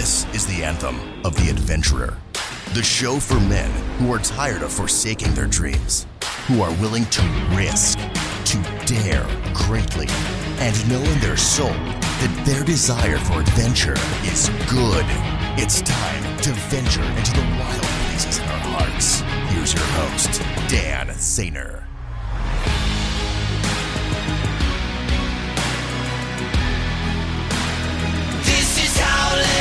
This is the anthem of the adventurer. The show for men who are tired of forsaking their dreams, who are willing to risk, to dare greatly, and know in their soul that their desire for adventure is good. It's time to venture into the wild places in our hearts. Here's your host, Dan Zaner.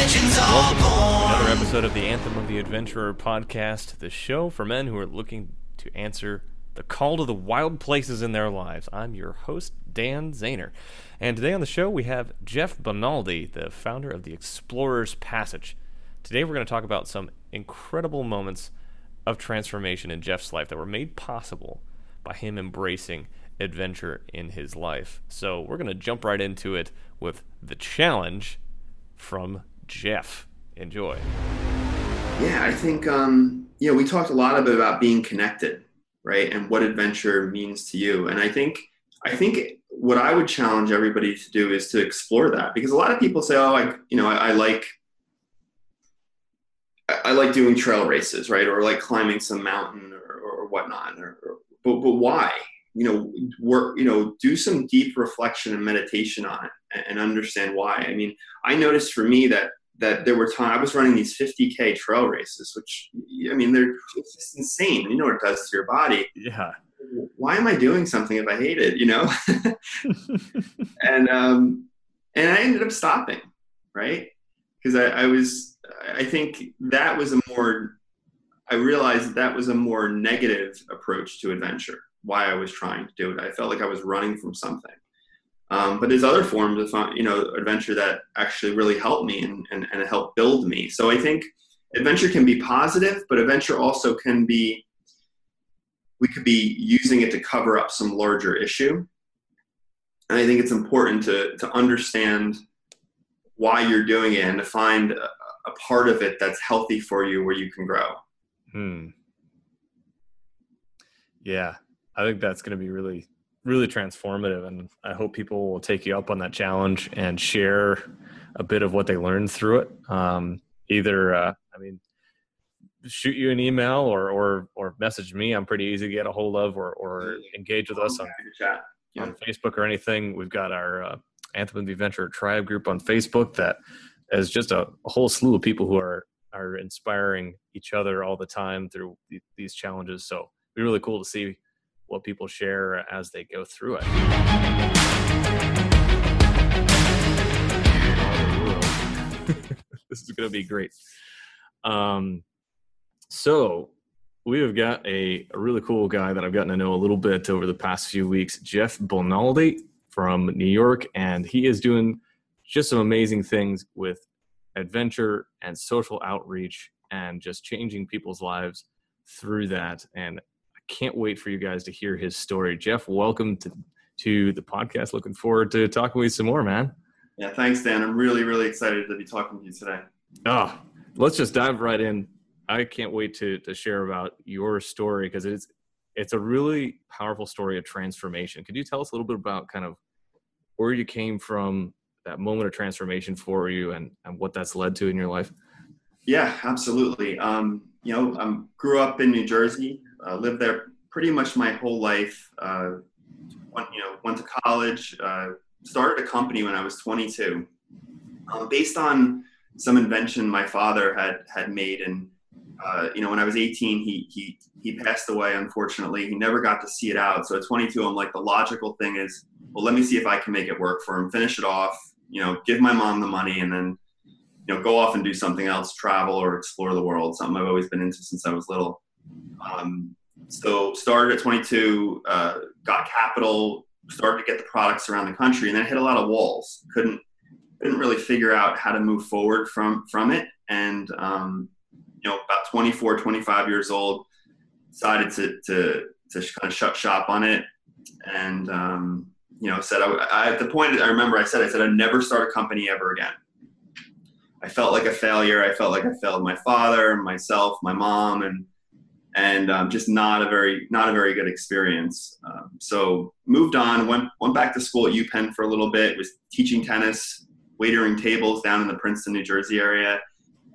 How legends are born. Another episode of the Anthem of the Adventurer podcast, the show for men who are looking to answer the call to the wild places in their lives. I'm your host, Dan Zaner. And today on the show, we have Jeff Bonaldi, the founder of the Explorer's Passage. Today, we're going to talk about some incredible moments of transformation in Jeff's life that were made possible by him embracing adventure in his life. So, we're going to jump right into it with the challenge from Jeff. Enjoy. Yeah, I think um, you know we talked a lot about, being connected, right, and what adventure means to you. And I think I think what I would challenge everybody to do is to explore that because a lot of people say, "Oh, I you know I, I like I, like doing trail races, right, or like climbing some mountain or, or whatnot." Or, or, but but why? You know, work. You know, do some deep reflection and meditation on it and understand why. I mean, I noticed for me that that there were times I was running these 50k trail races, which I mean, they're it's just insane. You know what it does to your body. Yeah. Why am I doing something if I hate it? You know. and um, and I ended up stopping, right? Because I, I was, I think that was a more, I realized that, that was a more negative approach to adventure. Why I was trying to do it, I felt like I was running from something. Um, but there's other forms of fun, you know adventure that actually really helped me and, and, and help build me. So I think adventure can be positive, but adventure also can be we could be using it to cover up some larger issue. And I think it's important to to understand why you're doing it and to find a, a part of it that's healthy for you where you can grow. Hmm. Yeah, I think that's going to be really, really transformative, and I hope people will take you up on that challenge and share a bit of what they learned through it. Um, either, uh, I mean, shoot you an email or or or message me. I'm pretty easy to get a hold of, or or engage with us on chat. Yeah. on Facebook or anything. We've got our uh, Anthem of the Adventure Tribe group on Facebook that is just a, a whole slew of people who are are inspiring each other all the time through th- these challenges. So it'd be really cool to see what people share as they go through it. this is going to be great. Um, so we have got a, a really cool guy that I've gotten to know a little bit over the past few weeks, Jeff Bonaldi from New York, and he is doing just some amazing things with adventure and social outreach and just changing people's lives through that. And can't wait for you guys to hear his story. Jeff, welcome to to the podcast. Looking forward to talking with you some more, man. Yeah, thanks, Dan. I'm really, really excited to be talking to you today. Oh, let's just dive right in. I can't wait to to share about your story because it's it's a really powerful story of transformation. Could you tell us a little bit about kind of where you came from, that moment of transformation for you, and and what that's led to in your life? Yeah, absolutely. Um, you know, I um, grew up in New Jersey, uh, lived there pretty much my whole life. Uh, went, you know, went to college, uh, started a company when I was 22, um, based on some invention my father had had made. And uh, you know, when I was 18, he he he passed away. Unfortunately, he never got to see it out. So at 22, I'm like, the logical thing is, well, let me see if I can make it work for him, finish it off. You know, give my mom the money, and then you know, go off and do something else, travel or explore the world. Something I've always been into since I was little. Um, so started at 22, uh, got capital, started to get the products around the country, and then hit a lot of walls. Couldn't couldn't really figure out how to move forward from from it. And um, you know, about 24, 25 years old, decided to to to kind of shut shop on it, and um, you know, said I, I, at the point I remember I said I said I'd never start a company ever again. I felt like a failure. I felt like I failed my father, myself, my mom, and and um, just not a very not a very good experience. Um, so moved on, went went back to school at UPenn for a little bit. Was teaching tennis, waitering tables down in the Princeton, New Jersey area,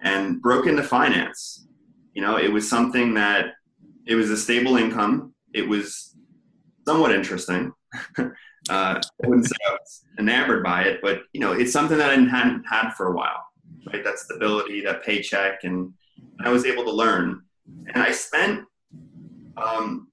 and broke into finance. You know, it was something that it was a stable income. It was somewhat interesting. uh, I wouldn't say I was enamored by it, but you know, it's something that I hadn't had for a while. Right, that stability, that paycheck, and I was able to learn. And I spent, um,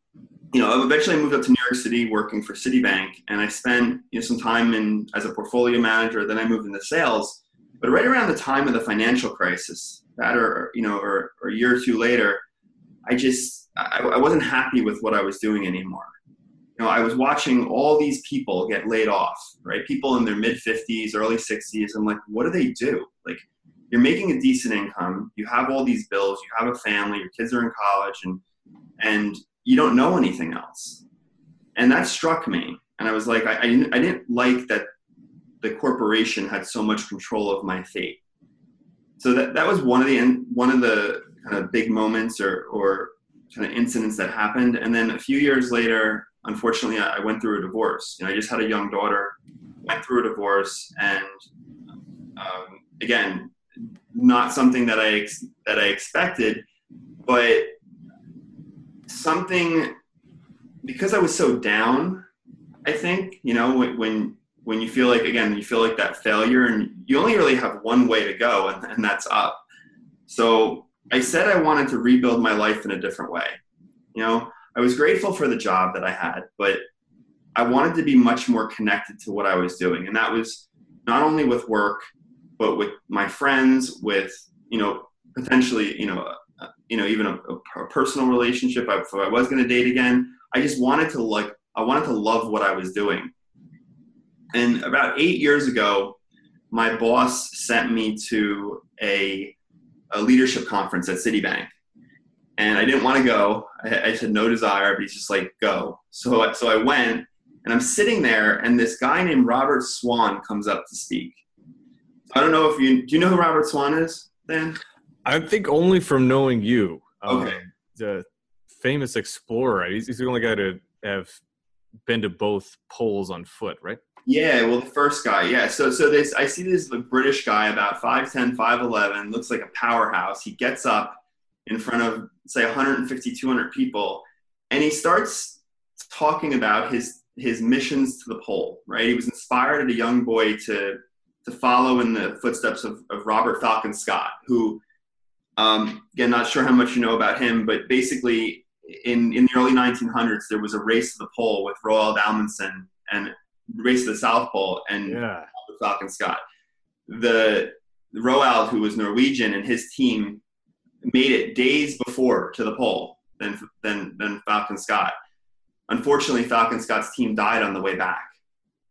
you know, eventually I moved up to New York City working for Citibank, and I spent you know some time in as a portfolio manager. Then I moved into sales. But right around the time of the financial crisis, that or you know, or, or a year or two later, I just I, I wasn't happy with what I was doing anymore. You know, I was watching all these people get laid off, right? People in their mid 50s, early 60s. I'm like, what do they do? Like, you're making a decent income, you have all these bills, you have a family, your kids are in college, and and you don't know anything else. And that struck me, and I was like, I, I, I didn't like that the corporation had so much control of my fate. So that that was one of the one of the kind of big moments or or kind of incidents that happened. And then a few years later, unfortunately, I went through a divorce. You know, I just had a young daughter, went through a divorce, and um, again, not something that I that I expected, but something because I was so down. I think you know when, when when you feel like again you feel like that failure and you only really have one way to go and, and that's up. So I said I wanted to rebuild my life in a different way. You know, I was grateful for the job that I had, but I wanted to be much more connected to what I was doing, and that was not only with work but with my friends, with you know potentially you know uh, you know even a, a personal relationship. If I was going to date again, I just wanted to like I wanted to love what I was doing. And about eight years ago, my boss sent me to a, a leadership conference at Citibank. And I didn't want to go. I, I had no desire, but he's just like, go. So, so I went, and I'm sitting there, and this guy named Robert Swan comes up to speak. I don't know if you do you know who Robert Swan is, Dan? I think only from knowing you. Okay. Um, the famous explorer. He's, he's the only guy to have been to both poles on foot, right? Yeah, well, the first guy, yeah. So, so this, I see this British guy about 5'10", 5'11", looks like a powerhouse. He gets up in front of, say, 150, 200 people, and he starts talking about his his missions to the pole. Right, he was inspired at a young boy to to follow in the footsteps of, of Robert Falcon Scott, who, um, again, not sure how much you know about him, but basically in, in the early 1900s, there was a race to the pole with Roald Amundsen and race to the South Pole and Yeah. Falcon Scott. The Roald, who was Norwegian, and his team made it days before to the pole than than than Falcon Scott. Unfortunately, Falcon Scott's team died on the way back.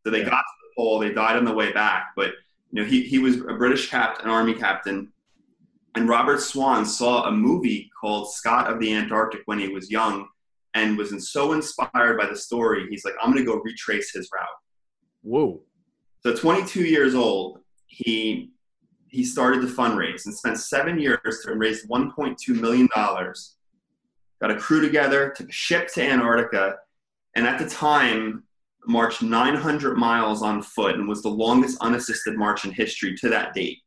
So they Yeah. got to they died on the way back. But you know, he he was a British captain, an army captain, and Robert Swan saw a movie called Scott of the Antarctic when he was young, and was so inspired by the story. He's like, I'm going to go retrace his route. Whoa. So 22 years old, he he started to fundraise and spent seven years to raise 1.2 million dollars. Got a crew together, took a ship to Antarctica, and at the time marched 900 miles on foot and was the longest unassisted march in history to that date.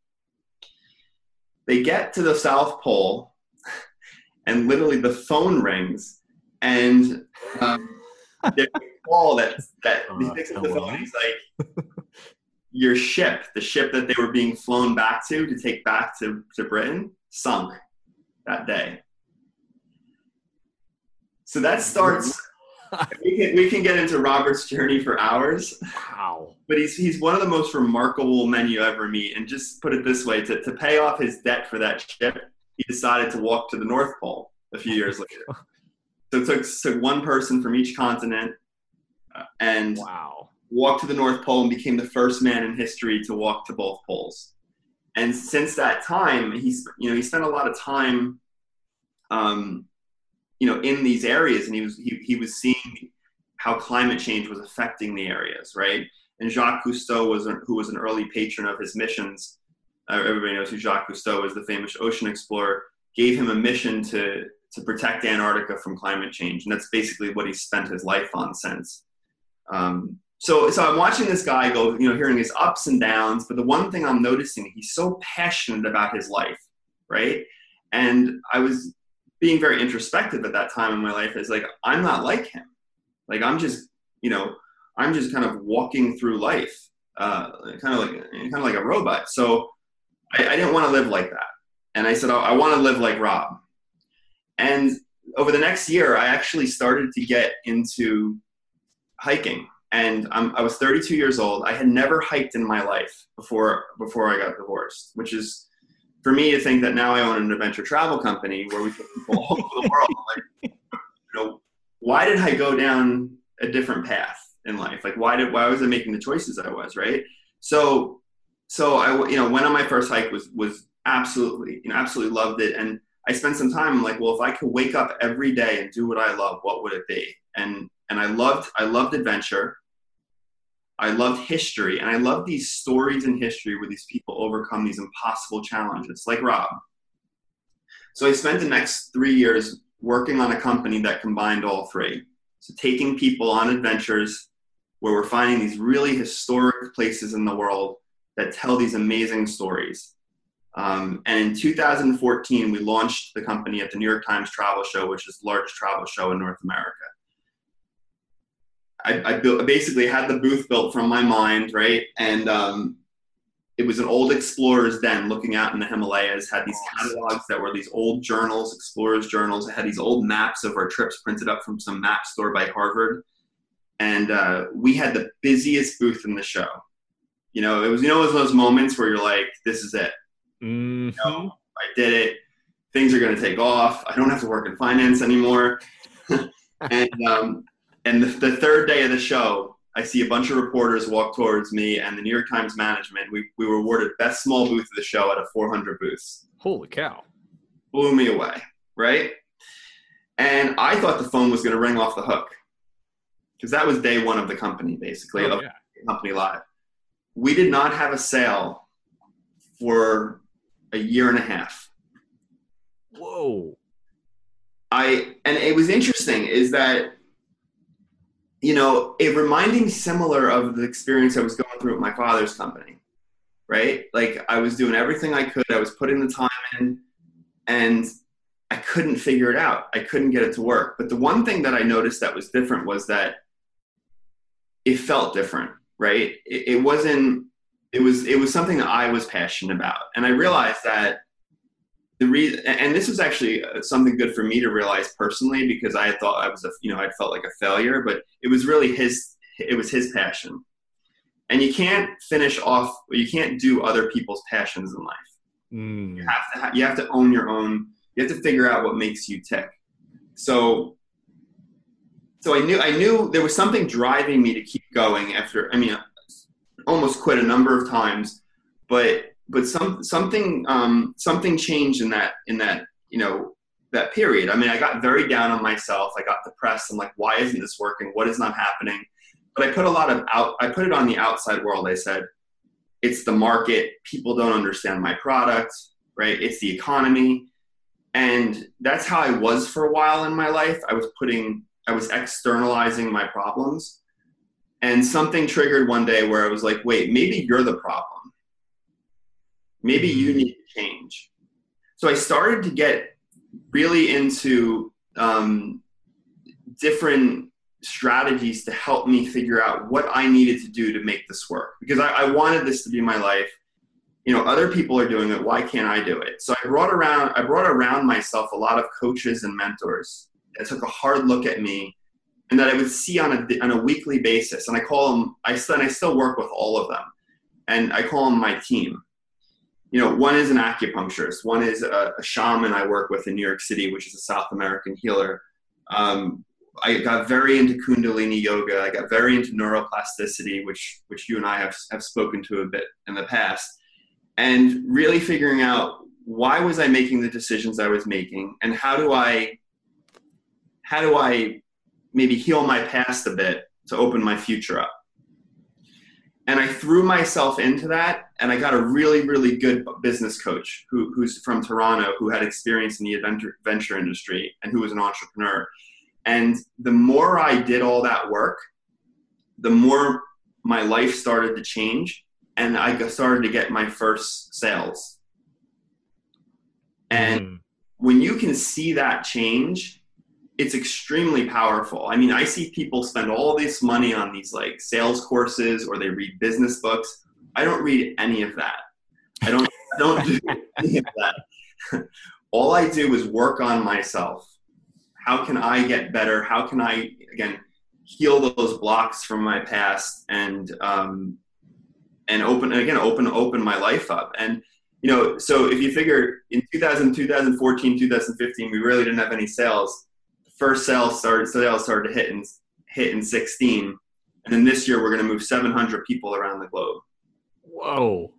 They get to the South Pole, and literally the phone rings, and um, there's a call that that he Uh, picks up the phone. He's like, "Your ship, the ship that they were being flown back to to take back to to Britain, sunk that day." So that starts. we can we can get into Robert's journey for hours Wow. but he's he's one of the most remarkable men you ever meet. And just put it this way: to, to pay off his debt for that ship, he decided to walk to the North Pole a few years later. So it took, took one person from each continent uh, and Wow. walked to the North Pole and became the first man in history to walk to both poles. And since that time, he's you know he spent a lot of time, um, you know, in these areas, and he was he, he was seeing how climate change was affecting the areas, right? And Jacques Cousteau was a, who was an early patron of his missions. Uh, everybody knows who Jacques Cousteau is, the famous ocean explorer. Gave him a mission to to protect Antarctica from climate change, and that's basically what he spent his life on since. Um, so, so I'm watching this guy go, you know, hearing his ups and downs. But the one thing I'm noticing, he's so passionate about his life, right? And I was being very introspective at that time in my life. Is like I'm not like him. Like I'm just, you know, I'm just kind of walking through life, uh, kind of like kind of like a robot. So I, I didn't want to live like that, and I said I, I want to live like Rob. And over the next year, I actually started to get into hiking and I'm, i was 32 years old. I had never hiked in my life before before I got divorced, which is for me to think that now I own an adventure travel company where we take people all over the world. Like, you know, why did I go down a different path in life? Like, why did why was I making the choices I was? Right. So, so I you know went on my first hike was was absolutely you know absolutely loved it and I spent some time I'm like, well, if I could wake up every day and do what I love, what would it be? And and I loved I loved adventure. I loved history, and I love these stories in history where these people overcome these impossible challenges, like Rob. So I spent the next three years working on a company that combined all three. So taking people on adventures where we're finding these really historic places in the world that tell these amazing stories. Um, and in 2014, we launched the company at the New York Times Travel Show, which is the largest travel show in North America. I, I built, basically had the booth built from my mind, right? And um, it was an old explorer's den looking out in the Himalayas, had these catalogs that were these old journals, explorers' journals. It had these old maps of our trips printed up from some map store by Harvard. And uh, we had the busiest booth in the show. You know, it was, you know, it was those moments where you're like, this is it. Mm-hmm. You know, I did it. Things are going to take off. I don't have to work in finance anymore. and um, and the, the, third day of the show, I see a bunch of reporters walk towards me and the New York Times management. We, we were awarded best small booth of the show out of 400 booths. Holy cow. Blew me away, right? And I thought the phone was going to ring off the hook because that was day one of the company, basically, Oh, of yeah. Company Live. We did not have a sale for a year and a half. Whoa. I and it was interesting is that you know it reminding similar of the experience I was going through at my father's company, right? Like I was doing everything I could, I was putting the time in, and I couldn't figure it out. I couldn't get it to work. But the one thing that I noticed that was different was that it felt different, right? It, it wasn't. It was. It was something that I was passionate about, and I realized that the reason and this was actually uh, something good for me to realize personally because i thought i was a you know i felt like a failure but it was really his it was his passion. And you can't finish off you can't do other people's passions in life. Mm. you have to ha- you have to own your own you have to figure out what makes you tick. So so i knew i knew there was something driving me to keep going after i mean almost quit a number of times but but some something um, something changed in that in that you know that period. I mean, I got very down on myself. I got depressed. I'm like, why isn't this working? What is not happening? But I put a lot of out. I put it on the outside world. I said, it's the market. People don't understand my product, right? It's the economy, and that's how I was for a while in my life. I was putting, I was externalizing my problems, and something triggered one day where I was like, wait, maybe you're the problem maybe you need to change. So I started to get really into um, different strategies to help me figure out what I needed to do to make this work because I, I wanted this to be my life. You know, other people are doing it. Why can't I do it? So I brought around I brought around myself a lot of coaches and mentors that took a hard look at me and that I would see on a on a weekly basis. And I call them I still and I still work with all of them, and I call them my team you know, one is an acupuncturist, one is a, a, shaman I work with in New York City, which is a South American healer. Um, I got very into Kundalini yoga. I got very into neuroplasticity, which which you and I have have spoken to a bit in the past, and really figuring out why was I making the decisions I was making, and how do I how do I maybe heal my past a bit to open my future up and I threw myself into that, and I got a really, really good business coach who, who's from Toronto, who had experience in the adventure, venture industry and who was an entrepreneur. And the more I did all that work, the more my life started to change, and I started to get my first sales. And Mm. when you can see that change, it's extremely powerful. I mean, I see people spend all this money on these like sales courses or they read business books. I don't read any of that. I don't I don't do any of that. all I do is work on myself. How can I get better? How can I again heal those blocks from my past and um, and open again open open my life up and you know so if you figure in 2000 2014 2015 we really didn't have any sales first sales started sales started to hit in hit in 16 and then this year we're going to move 700 people around the globe. Whoa.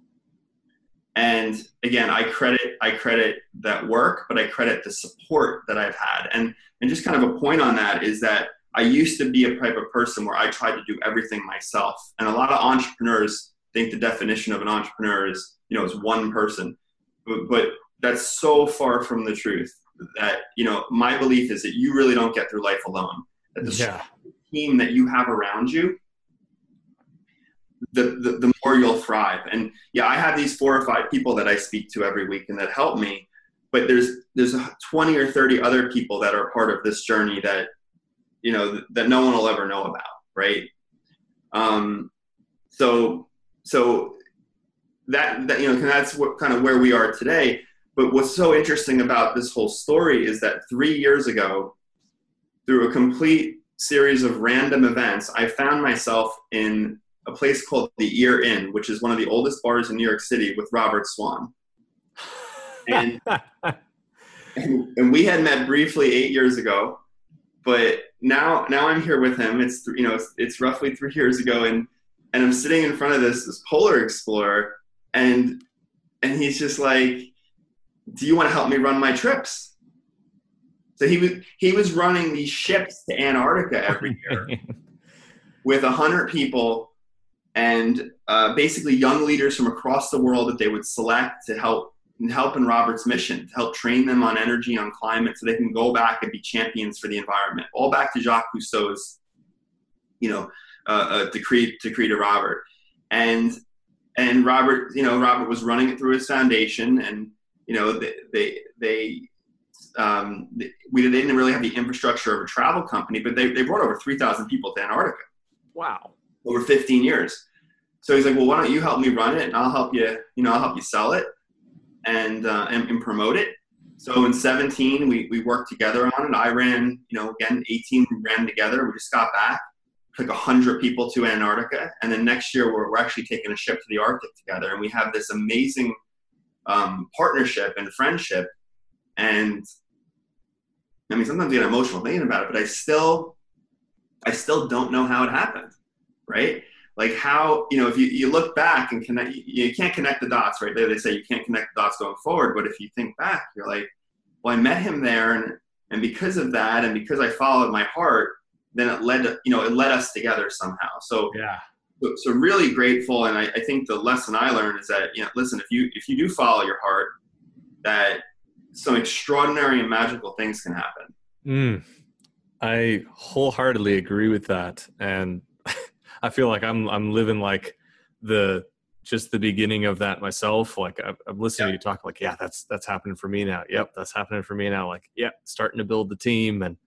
and again i credit i credit that work but i credit the support that i've had. And and just kind of a point on that is that i used to be a type of person where i tried to do everything myself. And a lot of entrepreneurs think the definition of an entrepreneur is you know is one person. But, but that's so far from the truth that you know my belief is that you really don't get through life alone. That the Yeah. team that you have around you the, the, the more you'll thrive. And yeah i have these four or five people that i speak to every week and that help me but there's there's 20 or 30 other people that are part of this journey that you know that no one will ever know about right? Um so so that, that you know that's what kind of where we are today but what's so interesting about this whole story is that three years ago through a complete series of random events i found myself in a place called the ear inn which is one of the oldest bars in new york city with robert swan. And and, and we had met briefly eight years ago but now now i'm here with him. It's you know it's, it's roughly three years ago and and i'm sitting in front of this this polar explorer and and he's just like do you want to help me run my trips so he was he was running these ships to antarctica every year with a hundred people and uh, basically young leaders from across the world that they would select to help help in Robert's mission to help train them on energy, on climate, so they can go back and be champions for the environment. All back to Jacques Cousteau's, you know, uh, uh, decree decree to Robert, and and Robert, you know, Robert was running it through his foundation, and you know, they they, they um, we they didn't really have the infrastructure of a travel company, but they, they brought over three thousand people to Antarctica wow. over 15 years. So he's like, well, why don't you help me run it and I'll help you, you know, I'll help you sell it and, uh, and, and promote it. So in 17, we, we worked together on it. I ran, you know, again, 18 we ran together. We just got back, took 100 people to Antarctica. And then next year, we're, we're actually taking a ship to the Arctic together. And we have this amazing um, partnership and friendship. And I mean, sometimes I get emotional thinking about it, but I still, I still don't know how it happened, right? Like how, you know, if you, you look back and connect, you, you can't connect the dots, right? They, they say you can't connect the dots going forward, but if you think back, you're like, well, I met him there, and and because of that, and because I followed my heart, then it led, you know, it led us together somehow. So Yeah. So, so really grateful and I, I think the lesson i learned is that you know listen if you if you do follow your heart that some extraordinary and magical things can happen Mm, I wholeheartedly agree with that, and I feel like I'm I'm living like the just the beginning of that myself. Like I'm, I'm listening to you talk, like yeah, that's that's happening for me now. Yep, that's happening for me now. Like yeah, starting to build the team, and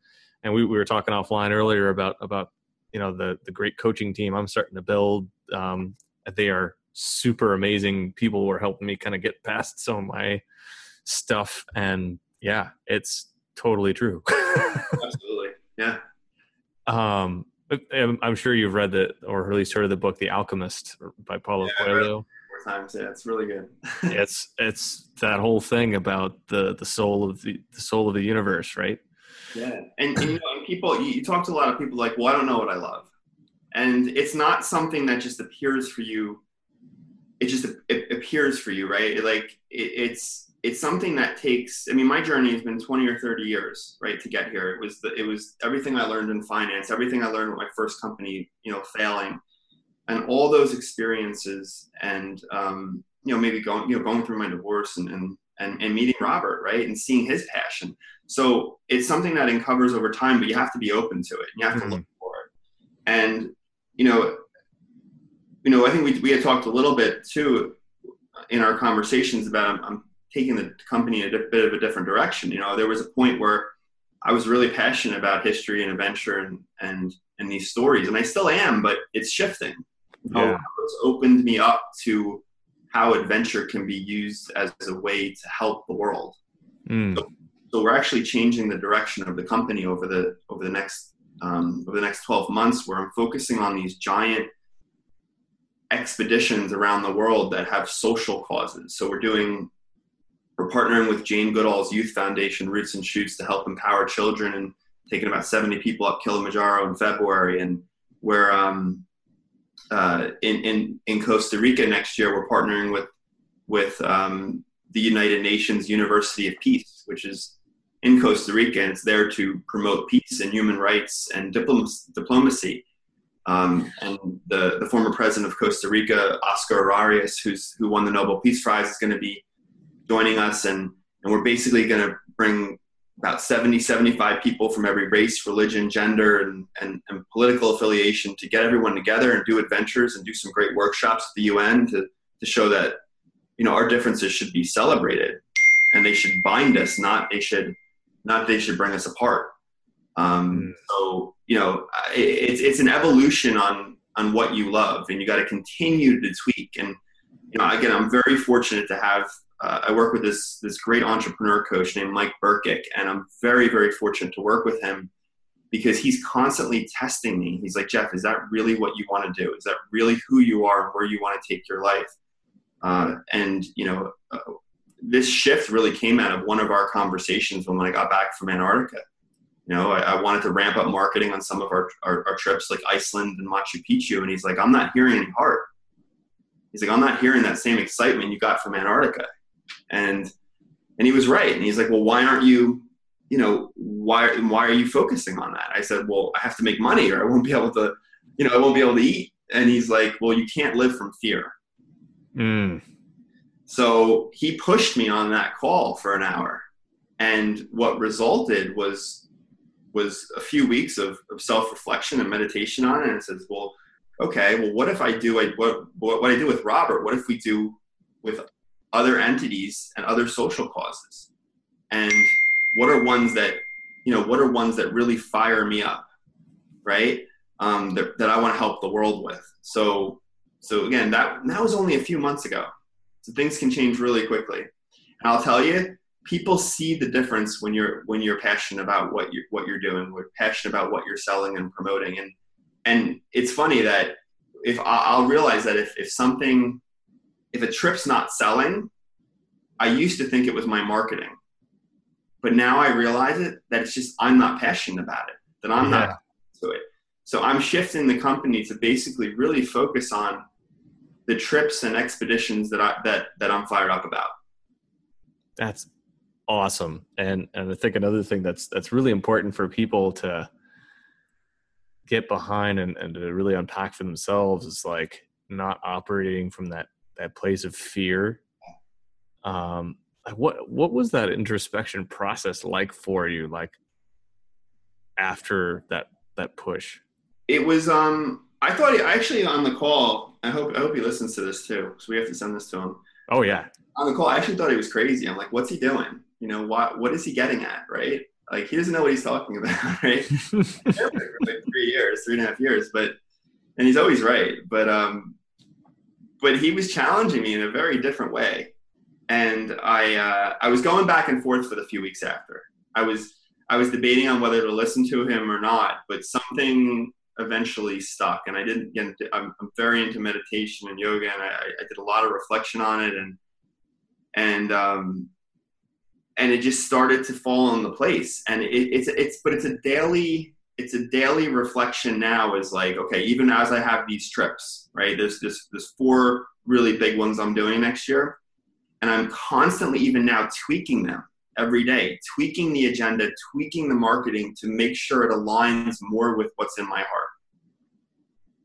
and we, we were talking offline earlier about about you know the the great coaching team I'm starting to build. Um, they are super amazing people who are helping me kind of get past some of my stuff, and yeah, it's totally true. absolutely yeah um, I'm I'm sure you've read the or at least heard of the book The Alchemist by Paulo Yeah, Coelho. more times yeah it's really good it's it's that whole thing about the the soul of the the soul of the universe, right? Yeah. And, and you know people you, you talk to a lot of people like well i don't know what i love. And it's not something that just appears for you it just it appears for you right? Like it, it's it's something that takes i mean my journey has been 20 or 30 years right to get here. It was the, it was everything i learned in finance everything i learned with my first company you know failing and all those experiences and um, you know maybe going you know going through my divorce and, and and and meeting robert right and seeing his passion. So it's something that uncovers over time but you have to be open to it. And you have to mm-hmm. look for it. And you know you know i think we, we had talked a little bit too in our conversations about I'm, I'm taking the company in a bit of a different direction. You know, there was a point where I was really passionate about history and adventure and and and these stories, and I still am, but it's shifting. Know, It's opened me up to how adventure can be used as a way to help the world. Mm. So we're actually changing the direction of the company over the over the next um, over the next 12 months, where I'm focusing on these giant expeditions around the world that have social causes. So we're doing we're partnering with Jane Goodall's Youth Foundation, Roots and Shoots, to help empower children, and taking about 70 people up Kilimanjaro in February. And we're um, uh, in in in Costa Rica next year. We're partnering with with um, the United Nations University of Peace, which is in Costa Rica, and it's there to promote peace and human rights and diplom- diplomacy. Um, and the, the former president of Costa Rica, Oscar Arias, who's who won the Nobel Peace Prize, is going to be joining us, and and we're basically going to bring about 70, 75 people from every race, religion, gender, and, and, and political affiliation to get everyone together and do adventures and do some great workshops at the UN to, to show that you know our differences should be celebrated and they should bind us, not they should not they should bring us apart. Um, so you know, it, it's it's an evolution on on what you love, and you got to continue to tweak. And you know, again, I'm very fortunate to have. Uh, I work with this this great entrepreneur coach named Mike Burkick, and I'm very very fortunate to work with him because he's constantly testing me. He's like, Jeff, is that really what you want to do? Is that really who you are and where you want to take your life? Uh, and you know, uh, this shift really came out of one of our conversations when I got back from Antarctica. You know, I, I wanted to ramp up marketing on some of our, our, our trips, like Iceland and Machu Picchu, and he's like, I'm not hearing any heart. He's like, I'm not hearing that same excitement you got from Antarctica, and and he was right. And he's like, well, why aren't you, you know, why why are you focusing on that? I said, well, I have to make money, or I won't be able to, you know, I won't be able to eat. And he's like, well, you can't live from fear. Mm. So he pushed me on that call for an hour, and what resulted was was a few weeks of, of self reflection and meditation on it. And it says, well, okay, well, what if I do I, what what what I do with Robert? What if we do with other entities and other social causes? And what are ones that you know? What are ones that really fire me up, right? Um, that, that I want to help the world with. So so again, that that was only a few months ago. So things can change really quickly. And I'll tell you, people see the difference when you're when you're passionate about what you're what you're doing. We're passionate about what you're selling and promoting. And and it's funny that if I'll realize that if if something if a trip's not selling, I used to think it was my marketing, but now I realize it that it's just I'm not passionate about it. That I'm Yeah. not to it. So I'm shifting the company to basically really focus on the trips and expeditions that I that that I'm fired up about. That's awesome. And and I think another thing that's that's really important for people to get behind and, and to really unpack for themselves is like not operating from that that place of fear. Um what what was that introspection process like for you like after that that push? It was um I thought he actually on the call. I hope I hope he listens to this too, because we have to send this to him. Oh yeah. On the call, I actually thought he was crazy. I'm like, what's he doing? You know, what what is he getting at, right? Like he doesn't know what he's talking about, right? for like three years, three and a half years, but and he's always right. But um, but he was challenging me in a very different way, and I uh, I was going back and forth for the few weeks after. I was I was debating on whether to listen to him or not, but something eventually stuck, and I didn't get. Into, I'm, I'm very into meditation and yoga, and I, I did a lot of reflection on it, and and um, and it just started to fall into place. And it, it's it's but it's a daily it's a daily reflection now. Is like okay, even as I have these trips, right? There's this there's four really big ones I'm doing next year, and I'm constantly even now tweaking them every day, tweaking the agenda, tweaking the marketing to make sure it aligns more with what's in my heart.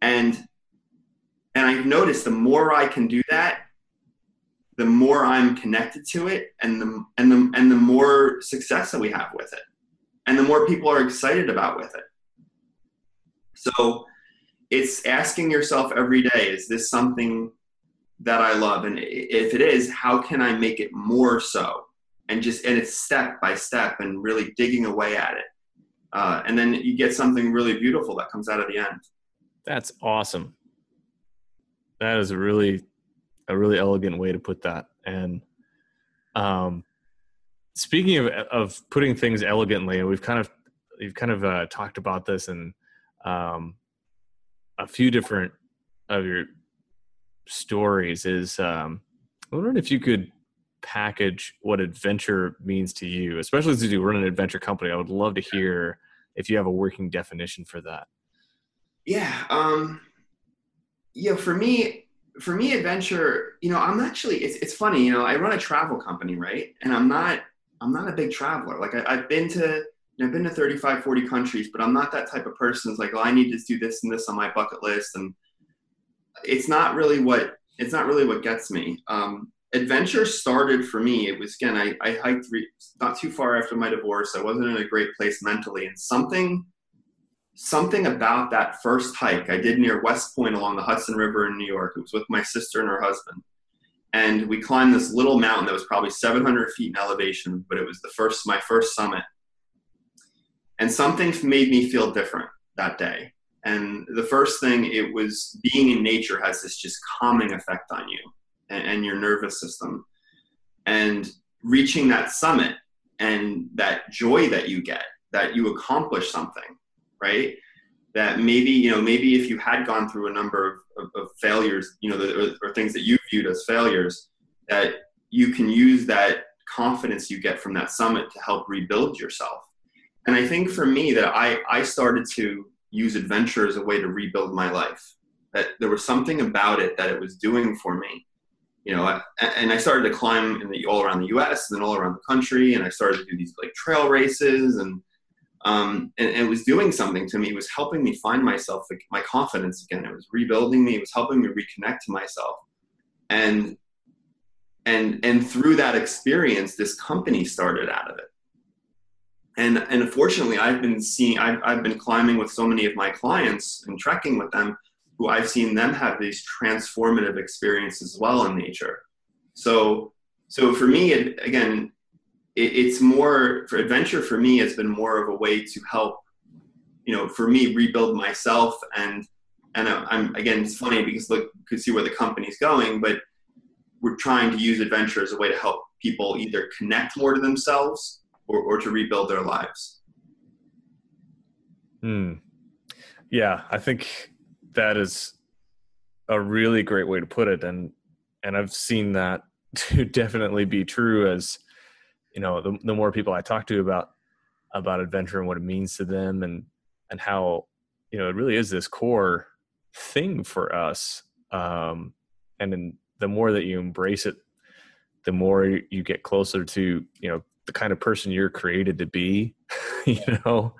And and I've noticed the more I can do that, the more I'm connected to it and the and the and the more success that we have with it. And the more people are excited about with it. So it's asking yourself every day, is this something that I love? And if it is, how can I make it more so? And just and it's step by step and really digging away at it. Uh, and then you get something really beautiful that comes out of the end. That's awesome. That is a really a really elegant way to put that. And um, speaking of of putting things elegantly, and we've kind of you've kind of uh, talked about this in um, a few different of your stories. Is um, I wondering if you could package what adventure means to you, especially since you run an adventure company. I would love to hear if you have a working definition for that. Yeah, um, you know, for me, for me, adventure. You know, I'm actually. It's it's funny. You know, I run a travel company, right? And I'm not. I'm not a big traveler. Like I, I've been to I've been to 35, 40 countries, but I'm not that type of person. It's like, oh, I need to do this and this on my bucket list, and it's not really what it's not really what gets me. Um, adventure started for me. It was again, I, I hiked re- not too far after my divorce. I wasn't in a great place mentally, and something something about that first hike I did near West Point along the Hudson River in New York. It was with my sister and her husband. And we climbed this little mountain that was probably 700 feet in elevation, but it was the first, my first summit. And something made me feel different that day. And the first thing, it was being in nature has this just calming effect on you and, and your nervous system. And reaching that summit and that joy that you get, that you accomplish something, right? That maybe, you know, maybe if you had gone through a number of, of, of failures, you know, the, or, or things that you viewed as failures, that you can use that confidence you get from that summit to help rebuild yourself. And I think for me that I, I started to use adventure as a way to rebuild my life. That there was something about it that it was doing for me. You know, and I started to climb in the all around the U.S. and then all around the country, and I started to do these like trail races, and um, and, and, it was doing something to me. It was helping me find myself, my confidence again. It was rebuilding me. It was helping me reconnect to myself, and and and through that experience, this company started out of it and and unfortunately i've been seeing I've, I've been climbing with so many of my clients and trekking with them who i've seen them have these transformative experiences as well in nature so so for me it, again it, it's more for adventure for me has been more of a way to help you know for me rebuild myself and and i'm again it's funny because look you can see where the company's going but we're trying to use adventure as a way to help people either connect more to themselves or, or to rebuild their lives. Hmm. Yeah, I think that is a really great way to put it, and and I've seen that to definitely be true. As you know, the, the more people I talk to about about adventure and what it means to them, and and how you know it really is this core thing for us. Um, and then the more that you embrace it, the more you get closer to you know the kind of person you're created to be you know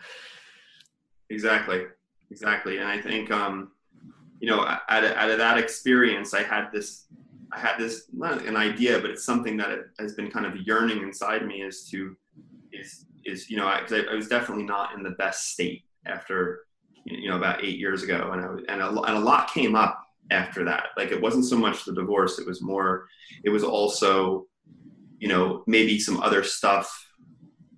exactly exactly and i think um you know out of, out of that experience i had this i had this not an idea but it's something that has been kind of yearning inside me is to is is you know I, I, was definitely not in the best state after you know about eight years ago and I, and a, and a lot came up after that like it wasn't so much the divorce it was more it was also you know, maybe some other stuff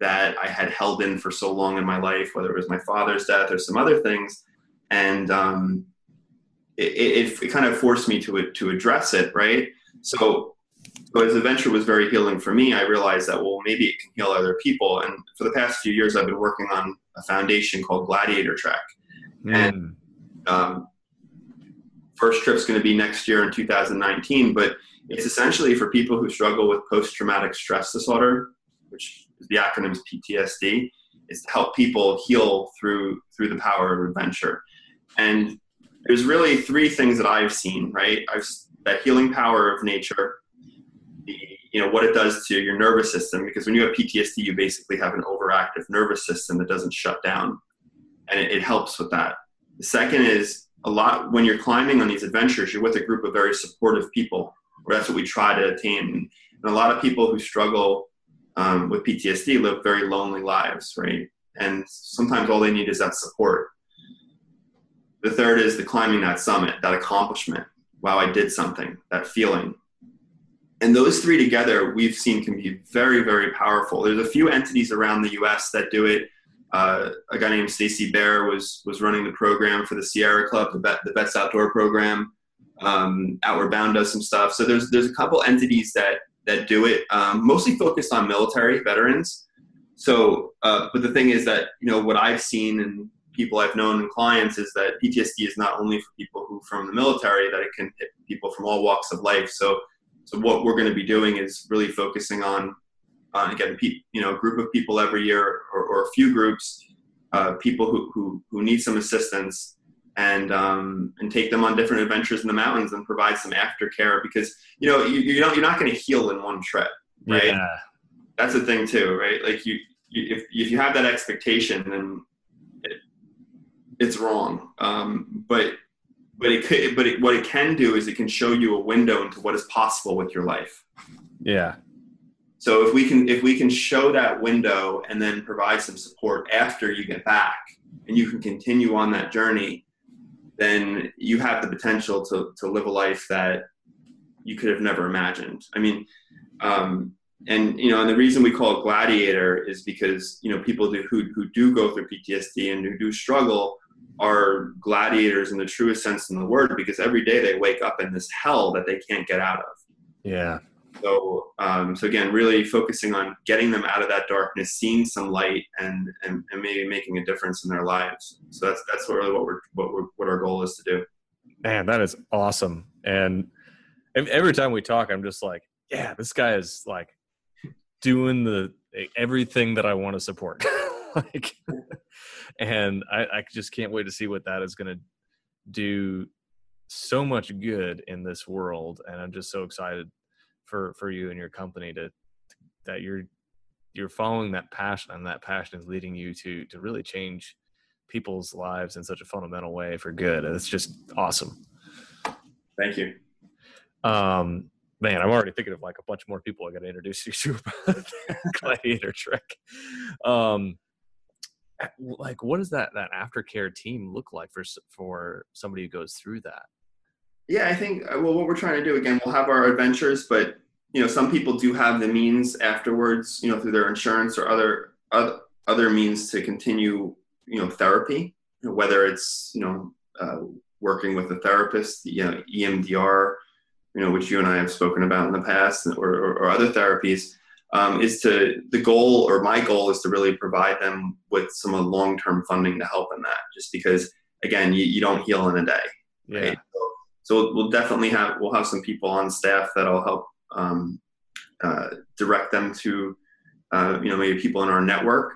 that I had held in for so long in my life, whether it was my father's death or some other things. And um, it, it, it, kind of forced me to, to address it, right? So, so as adventure was very healing for me, I realized that, well, maybe it can heal other people. And for the past few years, I've been working on a foundation called Gladiator Trek. Mm. And um, first trip's going to be next year in 2019, but it's essentially for people who struggle with post traumatic stress disorder, which is the acronym is PTSD. Is to help people heal through through the power of adventure. And there's really three things that I've seen. Right, I've that healing power of nature. The, you know what it does to your nervous system because when you have PTSD, you basically have an overactive nervous system that doesn't shut down, and it, it helps with that. The second is a lot when you're climbing on these adventures, you're with a group of very supportive people or that's what we try to attain. And a lot of people who struggle um, with PTSD live very lonely lives, right? And sometimes all they need is that support. The third is the climbing that summit, that accomplishment, wow, I did something, that feeling. And those three together, we've seen can be very, very powerful. There's a few entities around the U.S. that do it. Uh, a guy named Stacy Bare was was running the program for the Sierra Club, the, Bet, the Vets Outdoor program. Um, Outward Bound does some stuff. So there's there's a couple entities that that do it, um, mostly focused on military veterans. So, uh, but the thing is that you know what I've seen and people I've known and clients is that PTSD is not only for people who from the military, that it can hit people from all walks of life. So, so what we're going to be doing is really focusing on, uh, again, you know, a group of people every year or, or a few groups, uh, people who, who, who need some assistance and, um, and take them on different adventures in the mountains and provide some aftercare because, you know, you, you don't, you're not going to heal in one trip, right? Yeah. That's the thing too, right? Like you, you if, if you have that expectation, then it's wrong. Um, but but it could, but it, what it can do is it can show you a window into what is possible with your life. Yeah. So if we can if we can show that window and then provide some support after you get back and you can continue on that journey, then you have the potential to to live a life that you could have never imagined. I mean, um, and you know, and the reason we call it gladiator is because you know people do, who who do go through PTSD and who do struggle are gladiators in the truest sense in the word because every day they wake up in this hell that they can't get out of. Yeah. So, um, so again, really focusing on getting them out of that darkness, seeing some light, and, and and maybe making a difference in their lives. So that's that's really what we're what we're what our goal is to do. Man, that is awesome. And every time we talk, I'm just like, yeah, this guy is like doing the everything that I want to support. like and I, I just can't wait to see what that is going to do so much good in this world and i'm just so excited for for you and your company to that you're you're following that passion and that passion is leading you to to really change people's lives in such a fundamental way for good it's just awesome. Thank you. Um man i'm already thinking of like a bunch more people i got to introduce you to gladiator trick um like what does that that aftercare team look like for for somebody who goes through that? Yeah i think uh, well what we're trying to do again we'll have our adventures but you know some people do have the means afterwards you know through their insurance or other other, other means to continue you know therapy whether it's you know uh, working with a therapist you know emdr you know which you and i have spoken about in the past or, or, or other therapies um, is to the goal or my goal is to really provide them with some long-term funding to help in that just because again you, you don't heal in a day yeah. right? So, so, we'll definitely have we'll have some people on staff that'll help um, uh, direct them to uh, you know maybe people in our network.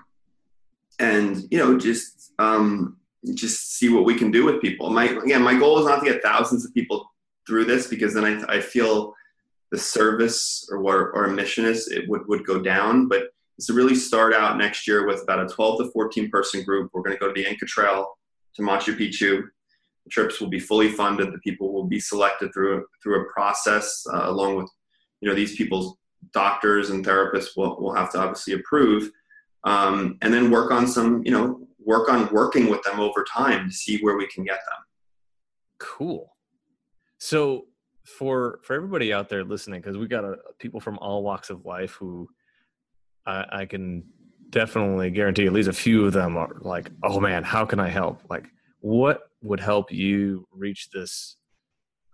And you know just um, just see what we can do with people. My again my goal is not to get thousands of people through this because then I, I feel the service or our mission is, it would, would go down. But it's to really start out next year with about a 12 to 14 person group. We're going to go to the Inca Trail to Machu Picchu. The trips will be fully funded. The people will be selected through a, through a process uh, along with, you know, these people's doctors and therapists will, will have to obviously approve. Um, and then work on some, you know, work on working with them over time to see where we can get them. Cool. So for for everybody out there listening, because we got a, people from all walks of life who I, I can definitely guarantee at least a few of them are like, oh man, how can I help? Like, what would help you reach this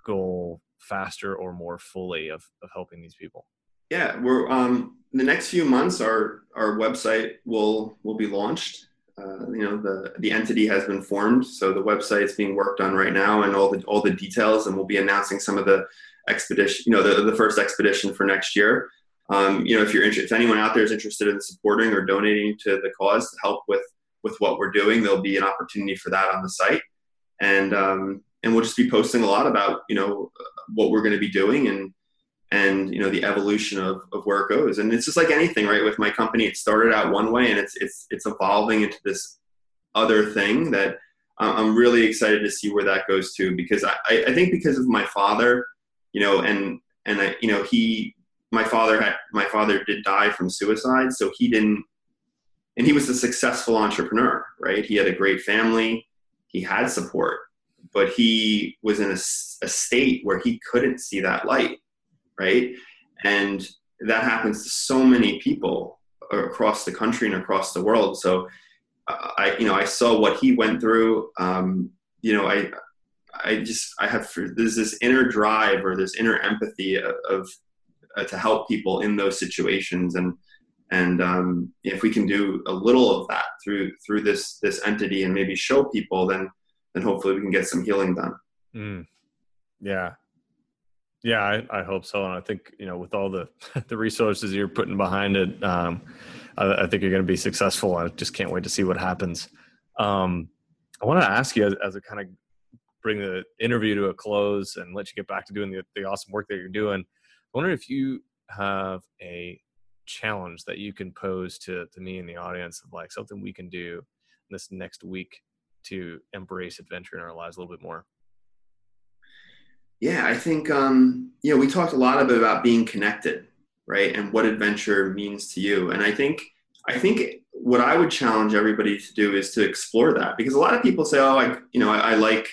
goal faster or more fully of, of helping these people? Yeah, we're um, the next few months. Our our website will will be launched. Uh, you know the the entity has been formed, so the website is being worked on right now, and all the all the details, and we'll be announcing some of the expedition, you know, the, the first expedition for next year. Um, you know, if you're interested, if anyone out there is interested in supporting or donating to the cause to help with with what we're doing, there'll be an opportunity for that on the site, and um, and we'll just be posting a lot about you know what we're going to be doing and and you know the evolution of, of where it goes. And it's just like anything right? With my company it started out one way and it's it's it's evolving into this other thing that i'm really excited to see where that goes to because i i think because of my father you know and and I, you know he my father had my father did die from suicide so he didn't and he was a successful entrepreneur right? He had a great family he had support but he was in a, a state where he couldn't see that light, right? And that happens to so many people across the country and across the world. So uh, I, you know, I saw what he went through. Um, you know, I, I just, I have, there's this inner drive or this inner empathy of, of uh, to help people in those situations. And, and um, if we can do a little of that through, through this, this entity and maybe show people, then, then hopefully we can get some healing done. Mm. Yeah, yeah, I, I, hope so, and I think you know with all the the resources you're putting behind it, um, I, I, think you're going to be successful. I just can't wait to see what happens. Um, I want to ask you as, as a kind of bring the interview to a close and let you get back to doing the, the awesome work that you're doing. I wonder if you have a challenge that you can pose to to me and the audience of like something we can do this next week to embrace adventure in our lives a little bit more yeah, I think um, you know we talked a lot about being connected, right, and what adventure means to you. And I think I think what I would challenge everybody to do is to explore that because a lot of people say, oh, I you know I, I like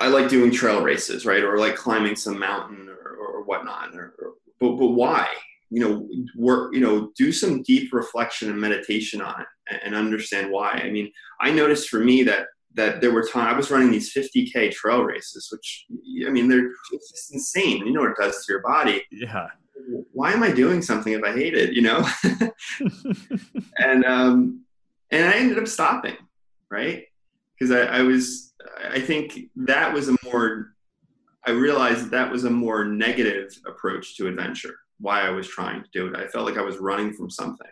I like doing trail races, right, or like climbing some mountain or, or whatnot, or, or, but but why? You know, work. You know, do some deep reflection and meditation on it, and, and understand why. I mean, I noticed for me that that there were times I was running these 50k trail races, which I mean, they're just insane. You know what it does to your body. Yeah. Why am I doing something if I hate it? You know. and um, and I ended up stopping, right? Because I, I was, I think that was a more, I realized that, that was a more negative approach to adventure. Why I was trying to do it, I felt like I was running from something.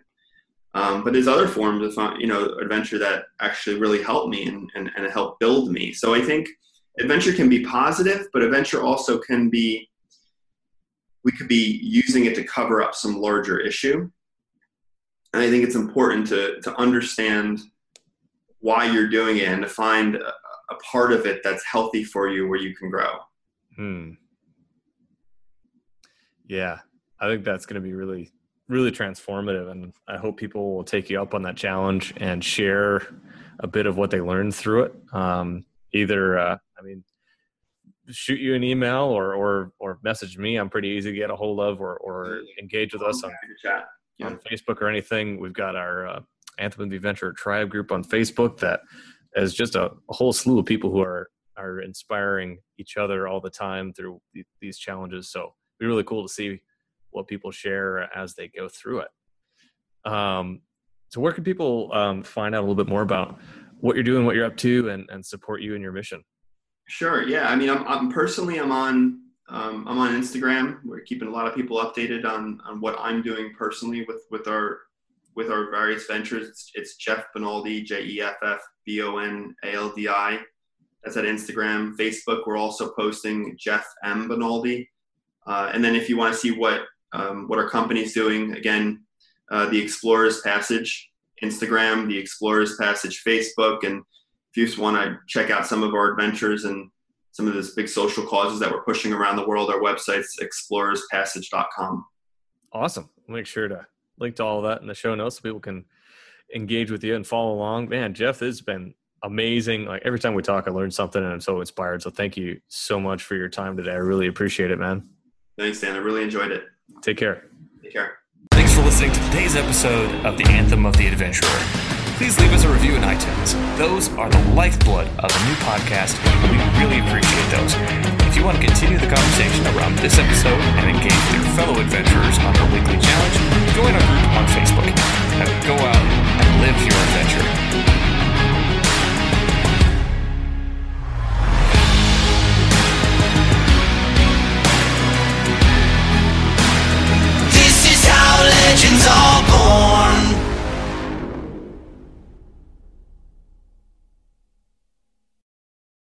Um, but there's other forms of you know adventure that actually really help me and, and, and help build me. So I think adventure can be positive, but adventure also can be we could be using it to cover up some larger issue. And I think it's important to to understand why you're doing it and to find a, a part of it that's healthy for you where you can grow. Hmm. Yeah, I think that's going to be really really transformative and i hope people will take you up on that challenge and share a bit of what they learned through it. Um, either uh, i mean shoot you an email or or or message me. I'm pretty easy to get a hold of or or engage with us on, yeah. on facebook or anything. We've got our uh, anthem of the adventure tribe group on facebook that is just a, a whole slew of people who are are inspiring each other all the time through these challenges. So it'd be really cool to see what people share as they go through it. Um, so, where can people um, find out a little bit more about what you're doing, what you're up to, and, and support you in your mission? Sure. Yeah. I mean, I'm, I'm personally, I'm on, um, I'm on Instagram. We're keeping a lot of people updated on, on what I'm doing personally with, with our, with our various ventures. It's, it's Jeff Bonaldi, J E F F B O N A L D I. That's at Instagram. Facebook, we're also posting Jeff M. Bonaldi. Uh, and then if you want to see what um, what our company's doing. Again, uh, the Explorers Passage Instagram, the Explorers Passage Facebook, and if you just want to check out some of our adventures and some of those big social causes that we're pushing around the world, our website's explorerspassage.com. Awesome. Make sure to link to all of that in the show notes so people can engage with you and follow along. Man, Jeff, this has been amazing. Like every time we talk, I learn something and I'm so inspired. So thank you so much for your time today. I really appreciate it, man. Thanks, Dan. I really enjoyed it. Take care. Take care. Thanks for listening to today's episode of The Anthem of the Adventurer. Please leave us a review in iTunes. Those are the lifeblood of a new podcast, and we really appreciate those. If you want to continue the conversation around this episode and engage with your fellow adventurers on our weekly challenge, join our group on Facebook. Now go out and live your adventure. 尽早工。